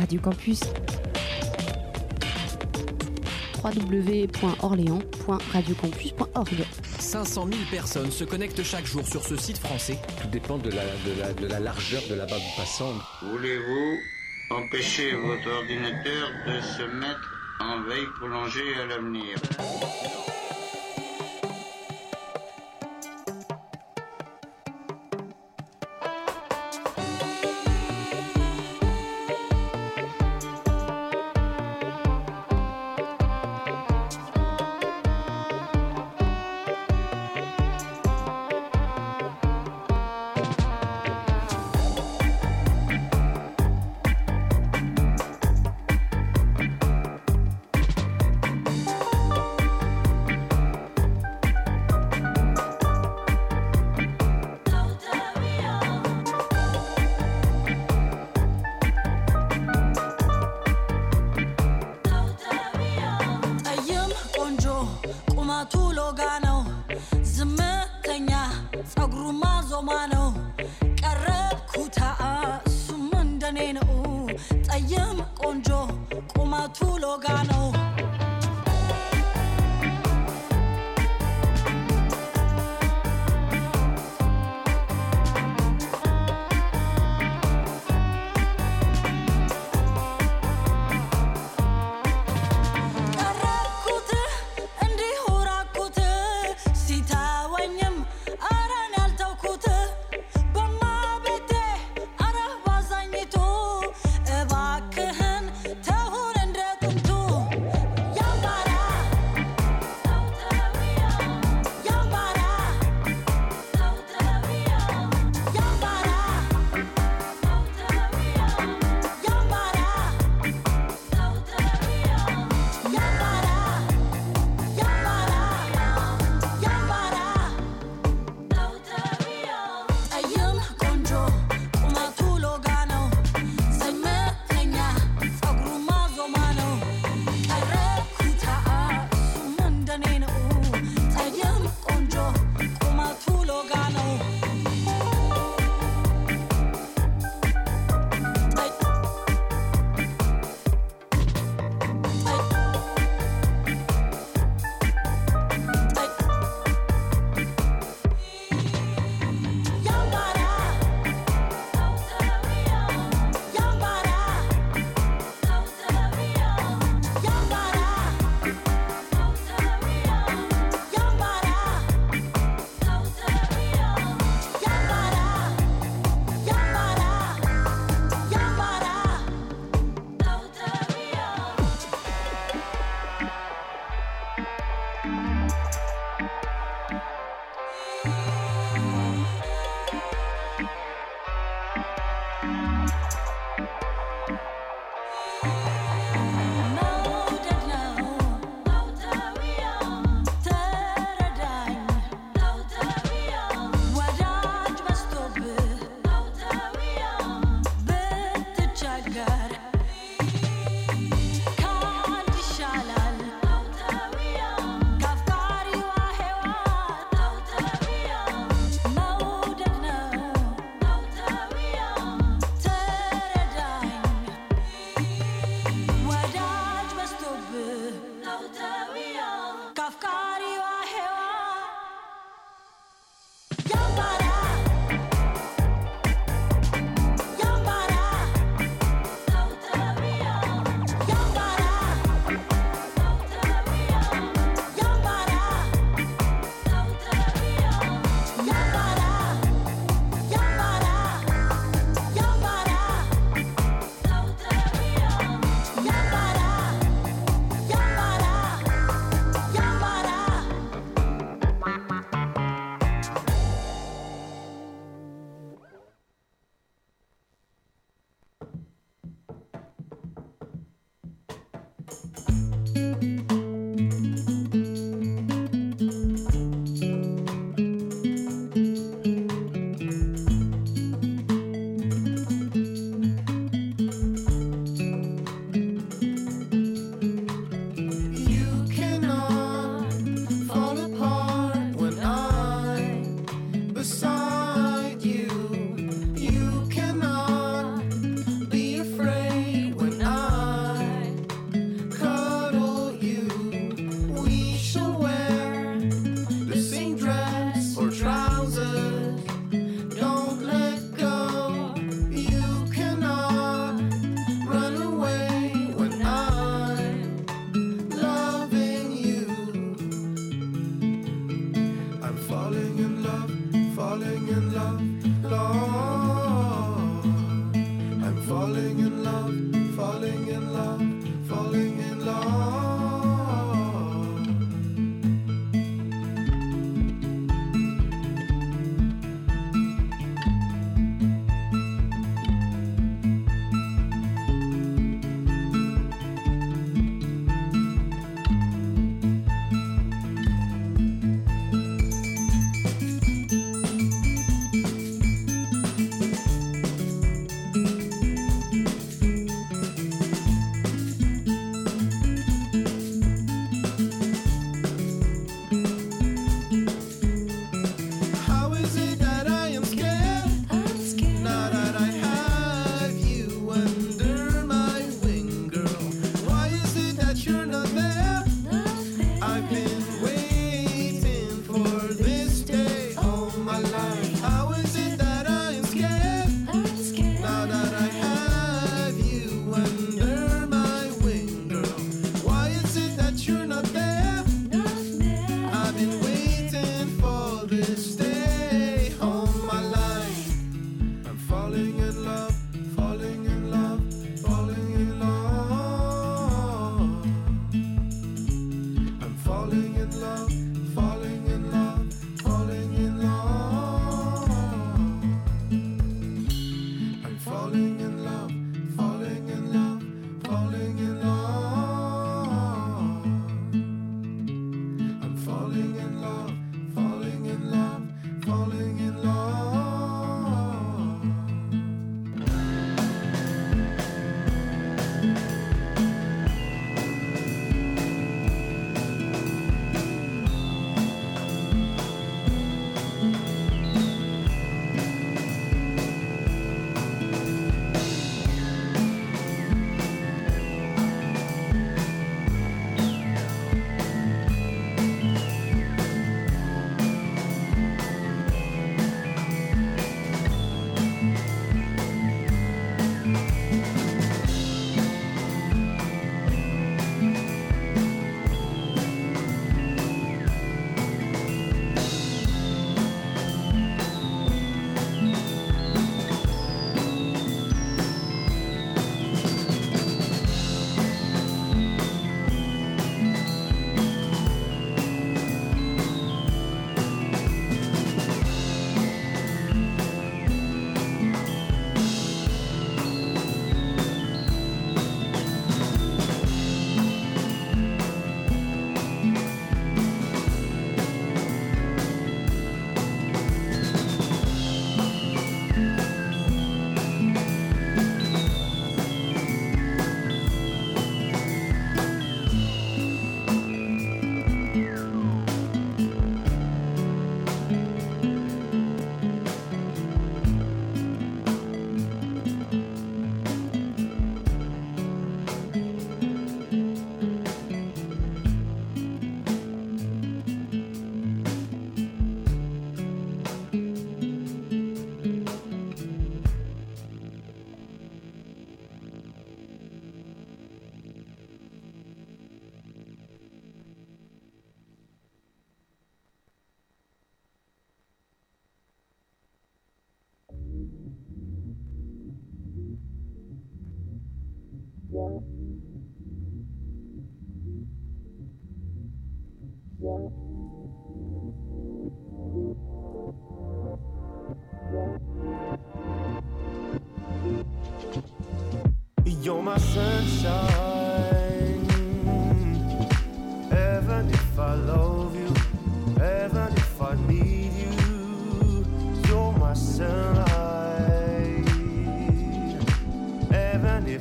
Radio Campus www.orléans.radiocampus.org 500 000 personnes se connectent chaque jour sur ce site français. Tout dépend de la, de la, de la largeur de la bande passante. Voulez-vous empêcher votre ordinateur de se mettre en veille prolongée à l'avenir?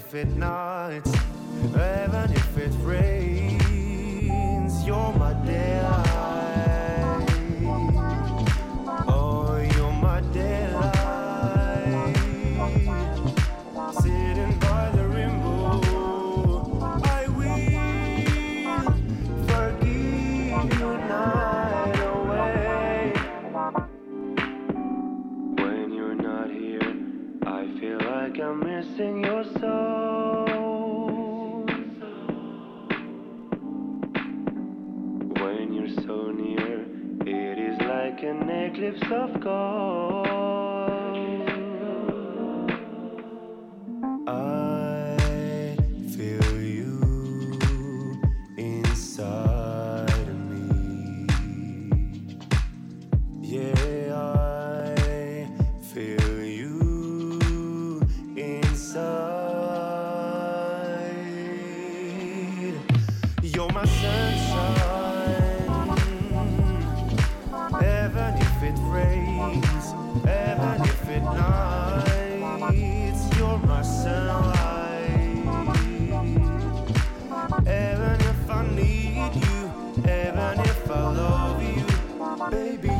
If it nights, stuff God. baby.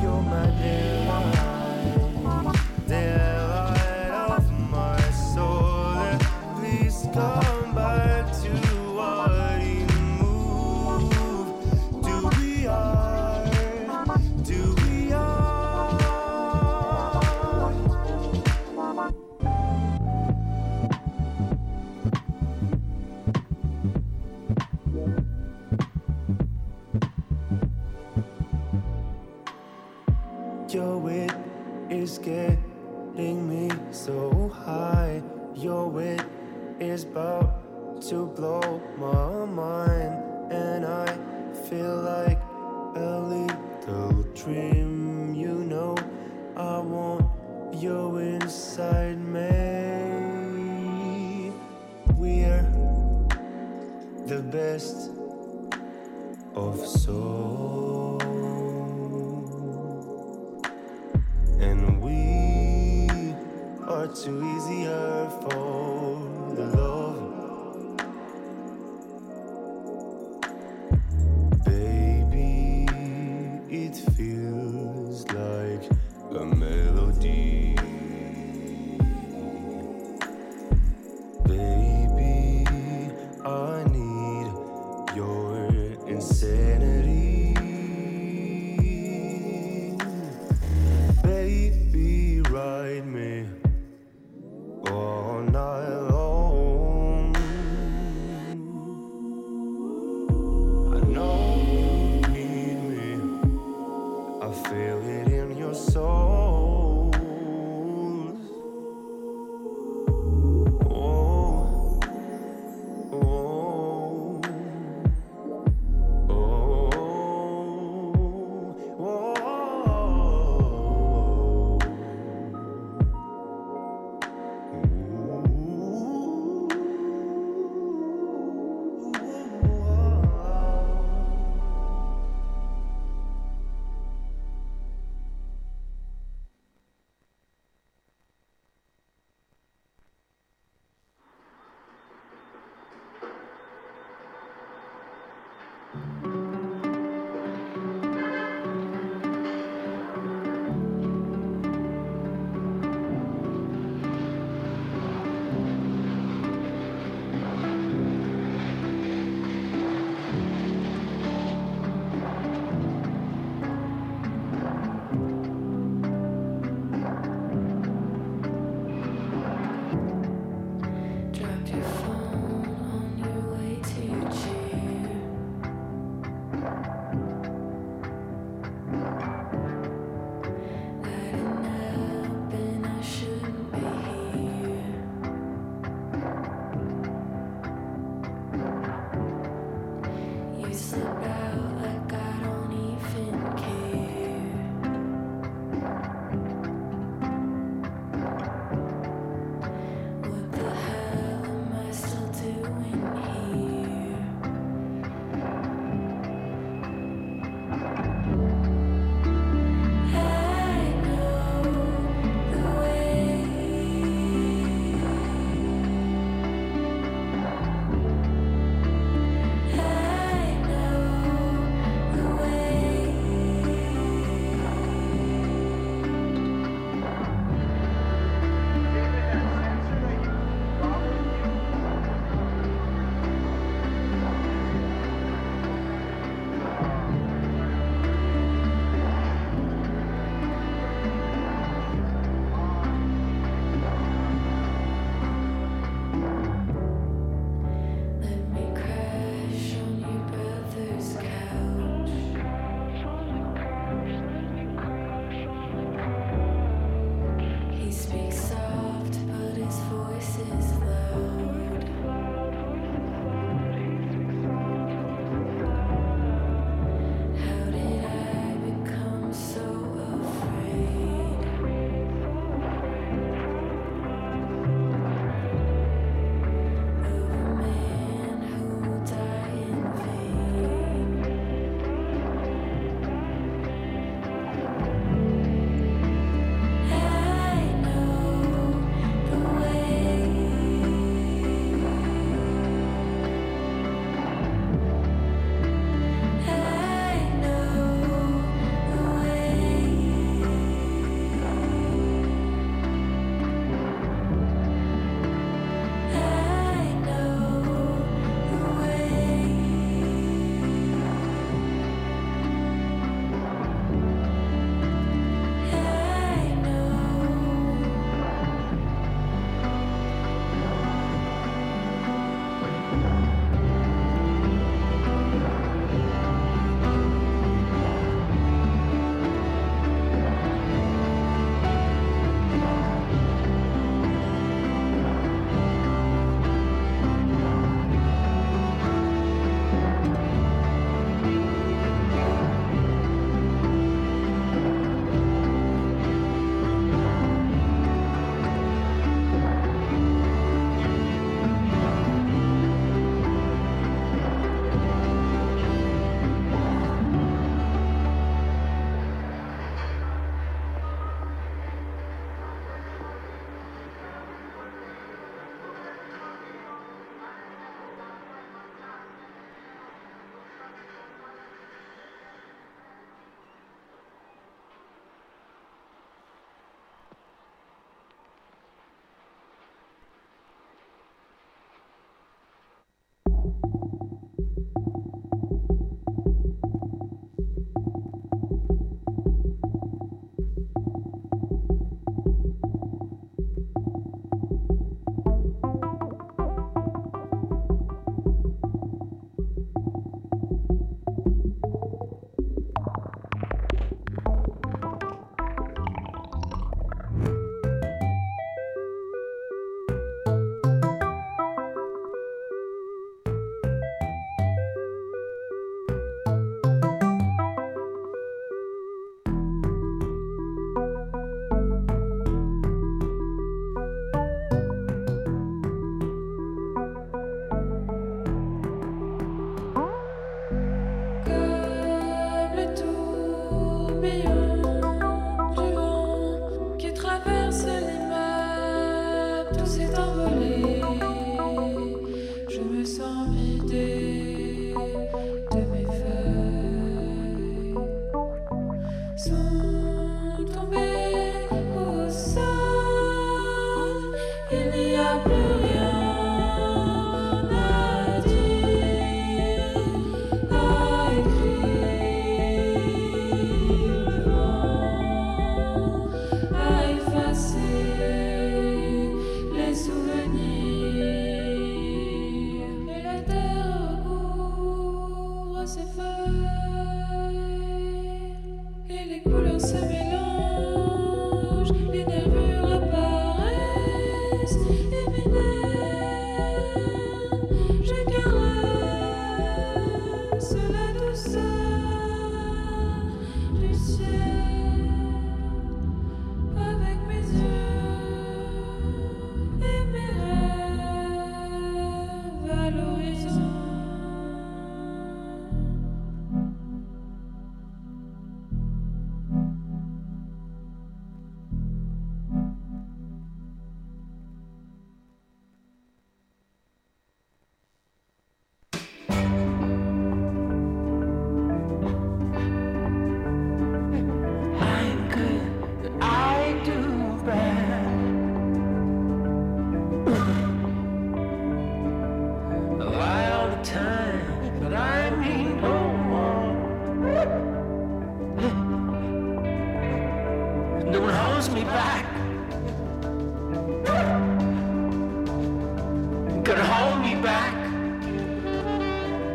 L'immeuble, tout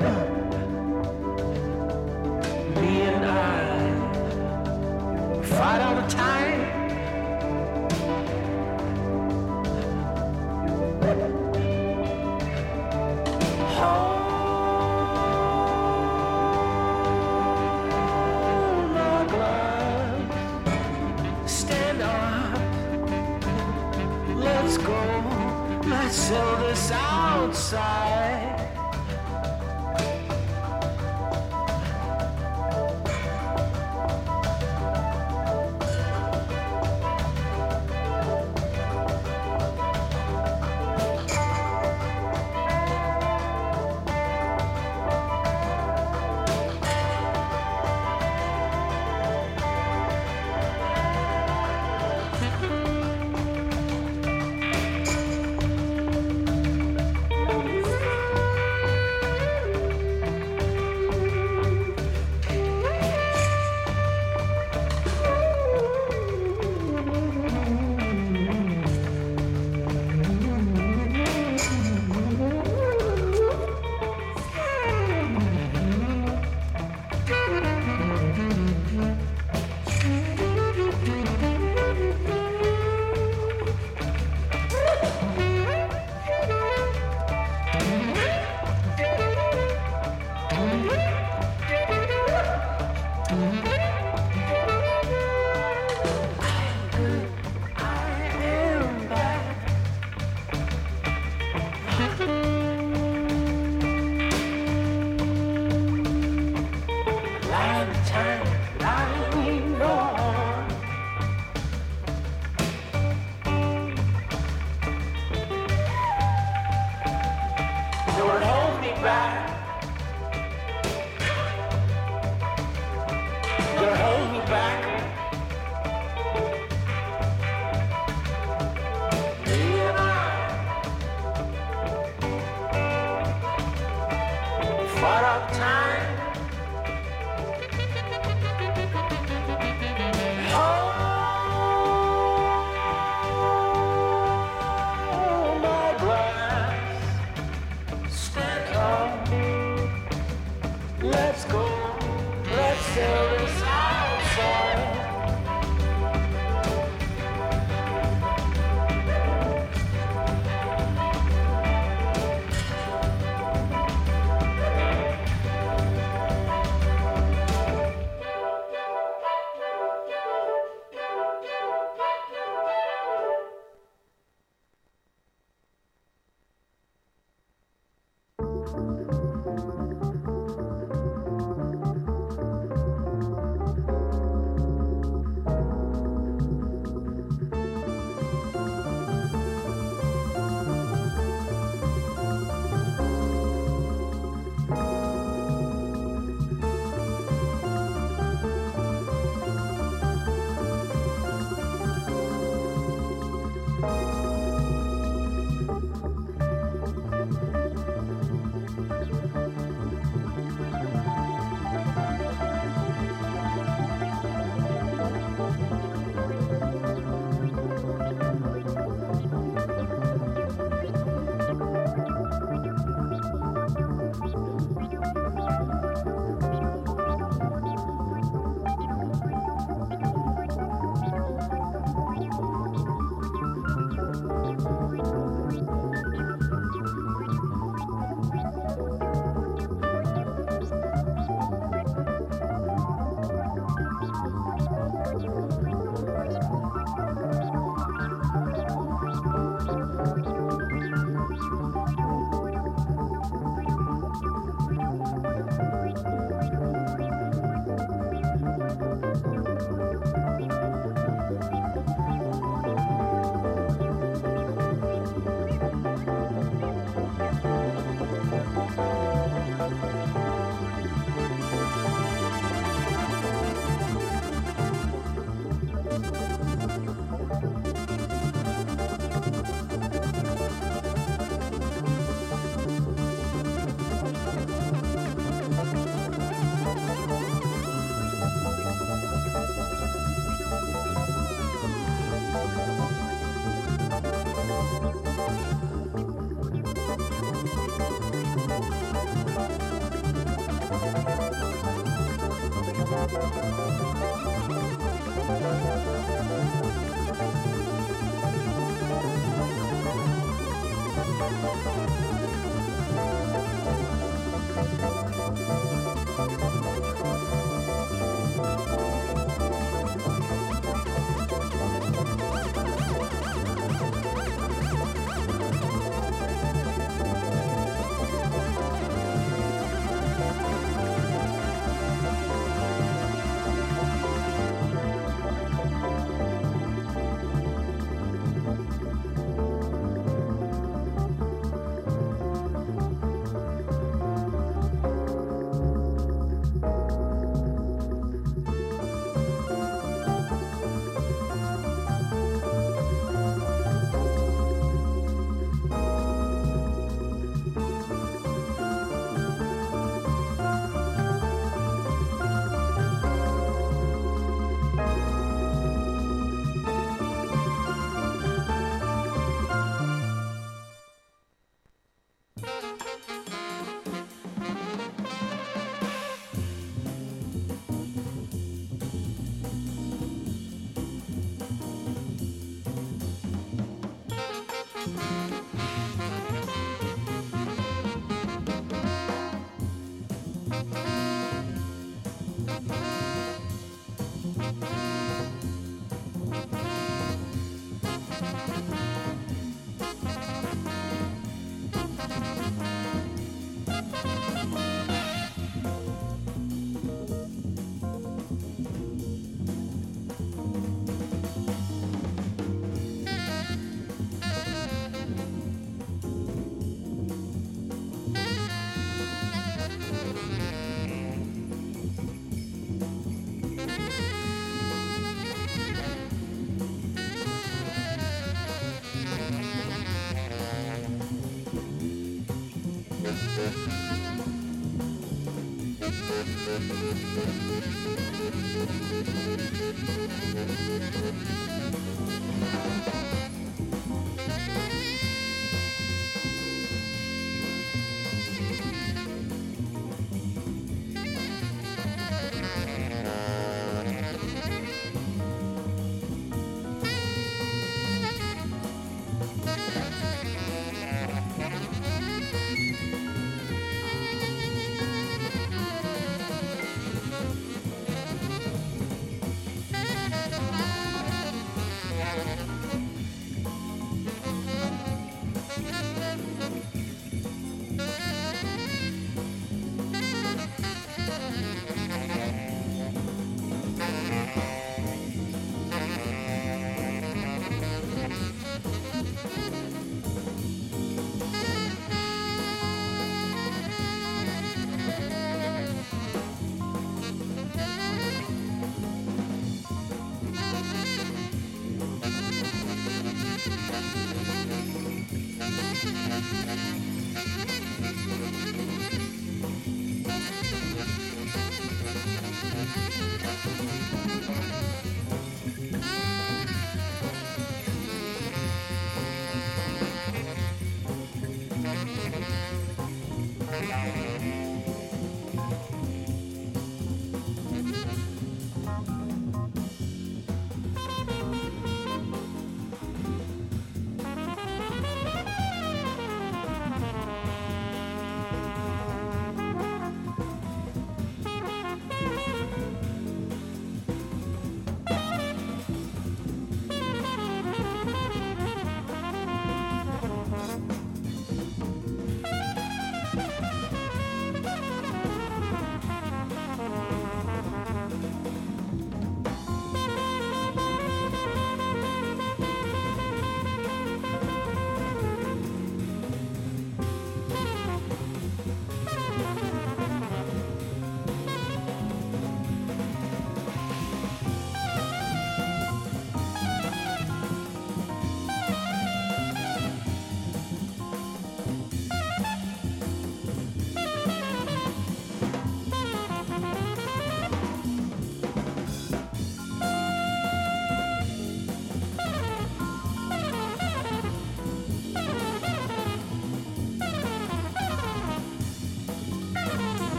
Me and I fight all the time.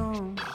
storm.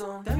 Tom.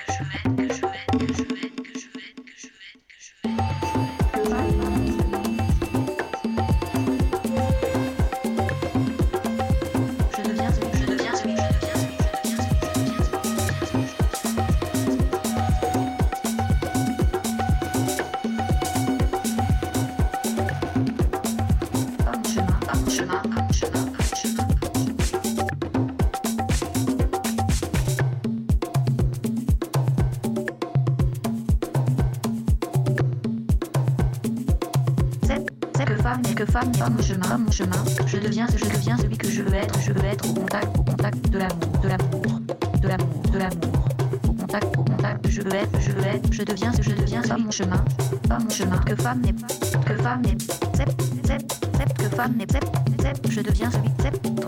femme au chemin, femme au chemin, je deviens, je deviens celui que je veux être, je veux être au contact, au contact de l'amour, de l'amour, de l'amour, de l'amour. Au contact, au contact, je veux être, je veux être, je deviens, ce je deviens femme au chemin, femme au chemin, que femme n'est, pas, que femme n'est, sept, sept, sept, que femme n'est, sept, sept, je deviens celui,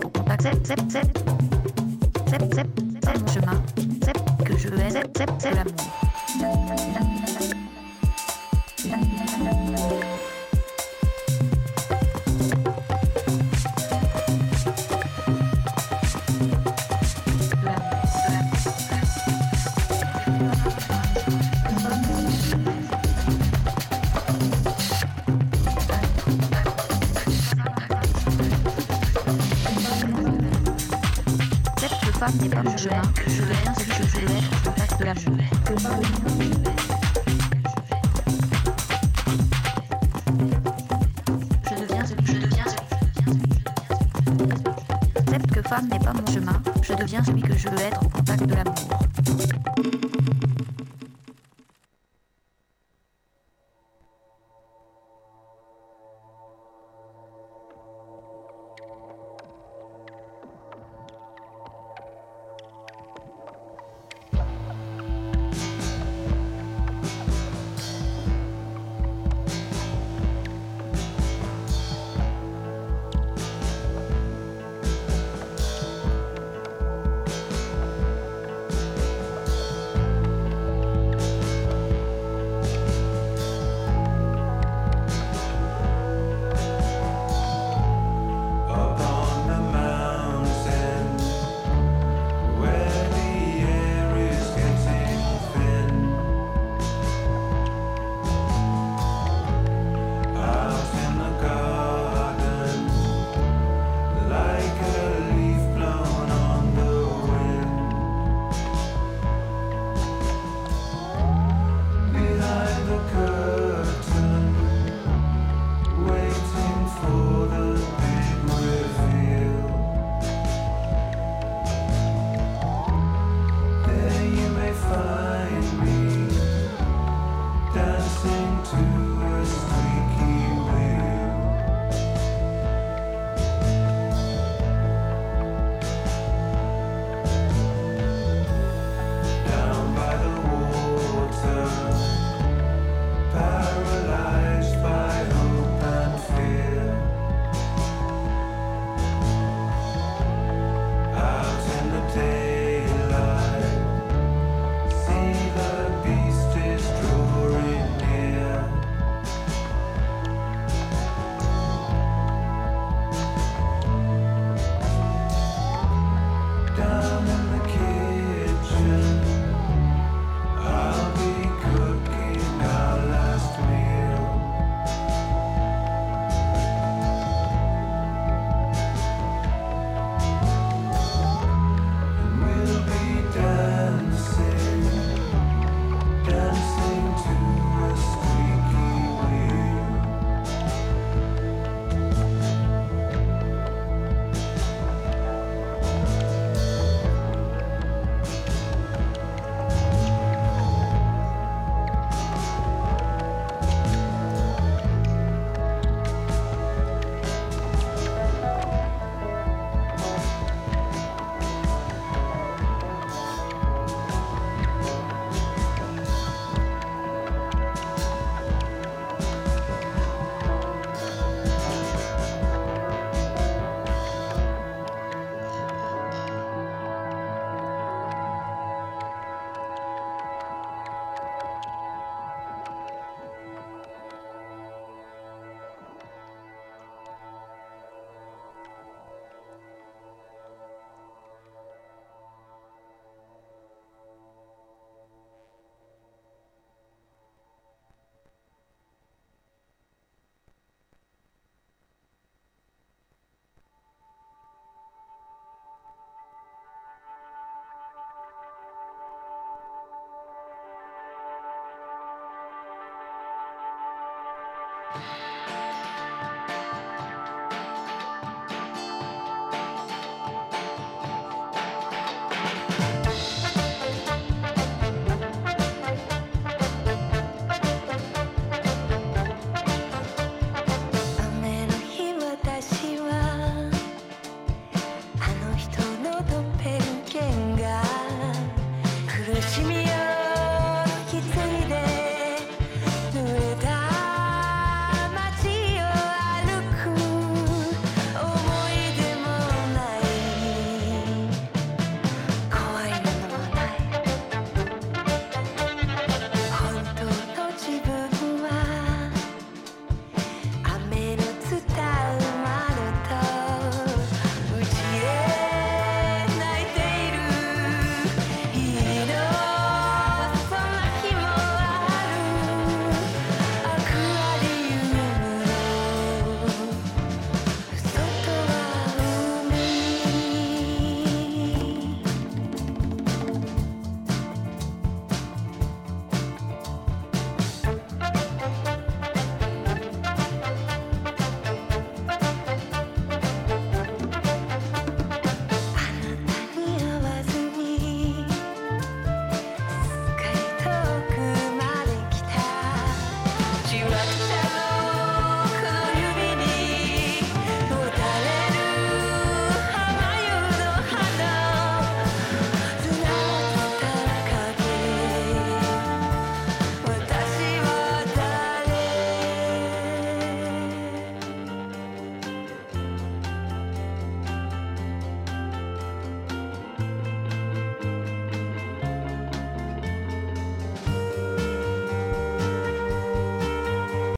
au contact, sept, sept, sept.